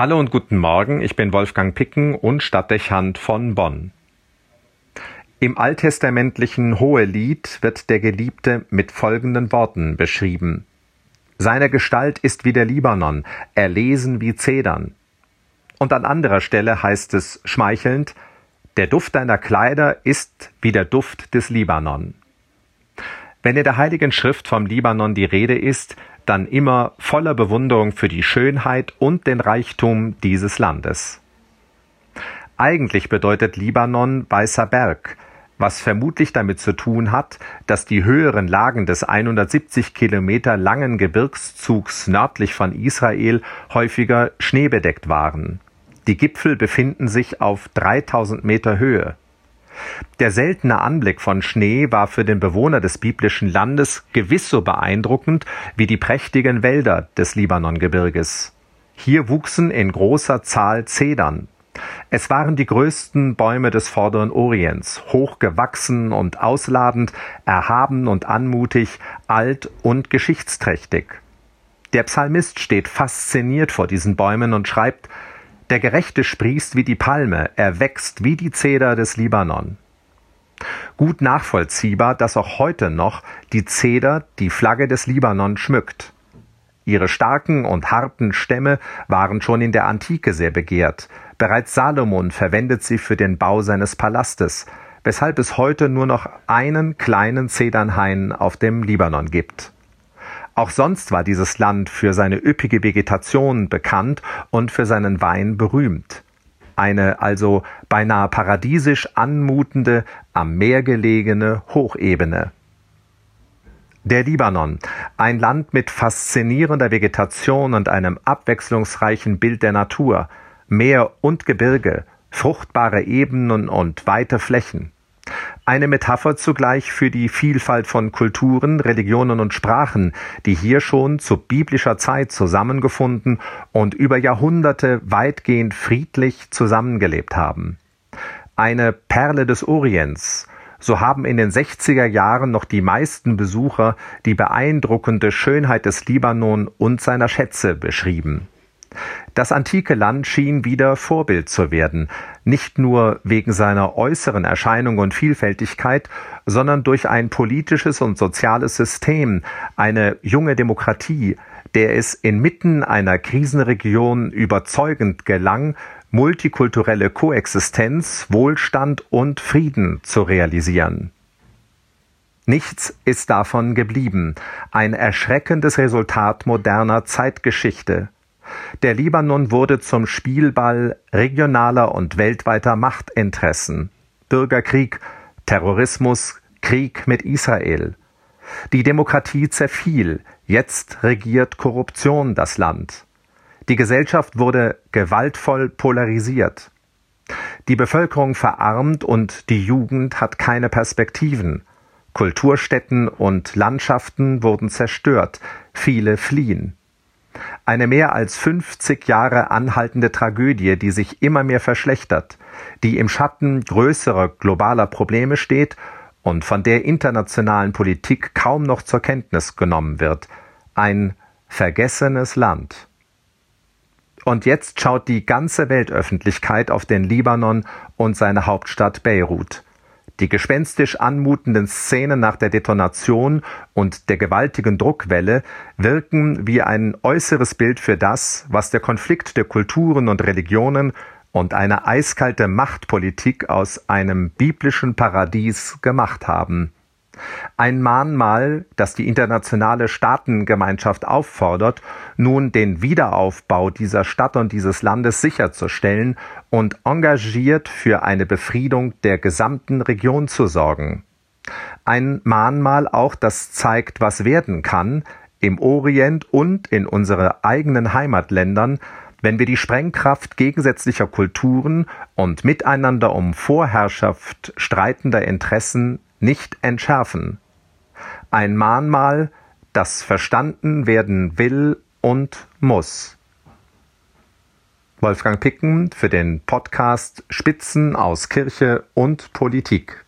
Hallo und guten Morgen, ich bin Wolfgang Picken und Stadtdechant von Bonn. Im alttestamentlichen Hohelied wird der Geliebte mit folgenden Worten beschrieben. Seine Gestalt ist wie der Libanon, erlesen wie Zedern. Und an anderer Stelle heißt es schmeichelnd, der Duft deiner Kleider ist wie der Duft des Libanon. Wenn in der Heiligen Schrift vom Libanon die Rede ist, dann immer voller Bewunderung für die Schönheit und den Reichtum dieses Landes. Eigentlich bedeutet Libanon weißer Berg, was vermutlich damit zu tun hat, dass die höheren Lagen des 170 Kilometer langen Gebirgszugs nördlich von Israel häufiger schneebedeckt waren. Die Gipfel befinden sich auf 3000 Meter Höhe. Der seltene Anblick von Schnee war für den Bewohner des biblischen Landes gewiss so beeindruckend wie die prächtigen Wälder des Libanongebirges. Hier wuchsen in großer Zahl Zedern. Es waren die größten Bäume des vorderen Orients, hochgewachsen und ausladend, erhaben und anmutig, alt und geschichtsträchtig. Der Psalmist steht fasziniert vor diesen Bäumen und schreibt der Gerechte sprießt wie die Palme, er wächst wie die Zeder des Libanon. Gut nachvollziehbar, dass auch heute noch die Zeder die Flagge des Libanon schmückt. Ihre starken und harten Stämme waren schon in der Antike sehr begehrt. Bereits Salomon verwendet sie für den Bau seines Palastes, weshalb es heute nur noch einen kleinen Zedernhain auf dem Libanon gibt. Auch sonst war dieses Land für seine üppige Vegetation bekannt und für seinen Wein berühmt. Eine also beinahe paradiesisch anmutende, am Meer gelegene Hochebene. Der Libanon, ein Land mit faszinierender Vegetation und einem abwechslungsreichen Bild der Natur, Meer und Gebirge, fruchtbare Ebenen und weite Flächen eine Metapher zugleich für die Vielfalt von Kulturen, Religionen und Sprachen, die hier schon zu biblischer Zeit zusammengefunden und über Jahrhunderte weitgehend friedlich zusammengelebt haben. Eine Perle des Orients, so haben in den 60er Jahren noch die meisten Besucher die beeindruckende Schönheit des Libanon und seiner Schätze beschrieben. Das antike Land schien wieder Vorbild zu werden, nicht nur wegen seiner äußeren Erscheinung und Vielfältigkeit, sondern durch ein politisches und soziales System, eine junge Demokratie, der es inmitten einer Krisenregion überzeugend gelang, multikulturelle Koexistenz, Wohlstand und Frieden zu realisieren. Nichts ist davon geblieben, ein erschreckendes Resultat moderner Zeitgeschichte. Der Libanon wurde zum Spielball regionaler und weltweiter Machtinteressen. Bürgerkrieg, Terrorismus, Krieg mit Israel. Die Demokratie zerfiel, jetzt regiert Korruption das Land. Die Gesellschaft wurde gewaltvoll polarisiert. Die Bevölkerung verarmt und die Jugend hat keine Perspektiven. Kulturstätten und Landschaften wurden zerstört, viele fliehen. Eine mehr als 50 Jahre anhaltende Tragödie, die sich immer mehr verschlechtert, die im Schatten größerer globaler Probleme steht und von der internationalen Politik kaum noch zur Kenntnis genommen wird. Ein vergessenes Land. Und jetzt schaut die ganze Weltöffentlichkeit auf den Libanon und seine Hauptstadt Beirut. Die gespenstisch anmutenden Szenen nach der Detonation und der gewaltigen Druckwelle wirken wie ein äußeres Bild für das, was der Konflikt der Kulturen und Religionen und eine eiskalte Machtpolitik aus einem biblischen Paradies gemacht haben. Ein Mahnmal, das die internationale Staatengemeinschaft auffordert, nun den Wiederaufbau dieser Stadt und dieses Landes sicherzustellen und engagiert für eine Befriedung der gesamten Region zu sorgen. Ein Mahnmal auch, das zeigt, was werden kann, im Orient und in unsere eigenen Heimatländern, wenn wir die Sprengkraft gegensätzlicher Kulturen und miteinander um Vorherrschaft streitender Interessen nicht entschärfen. Ein Mahnmal, das verstanden werden will und muss. Wolfgang Picken für den Podcast Spitzen aus Kirche und Politik.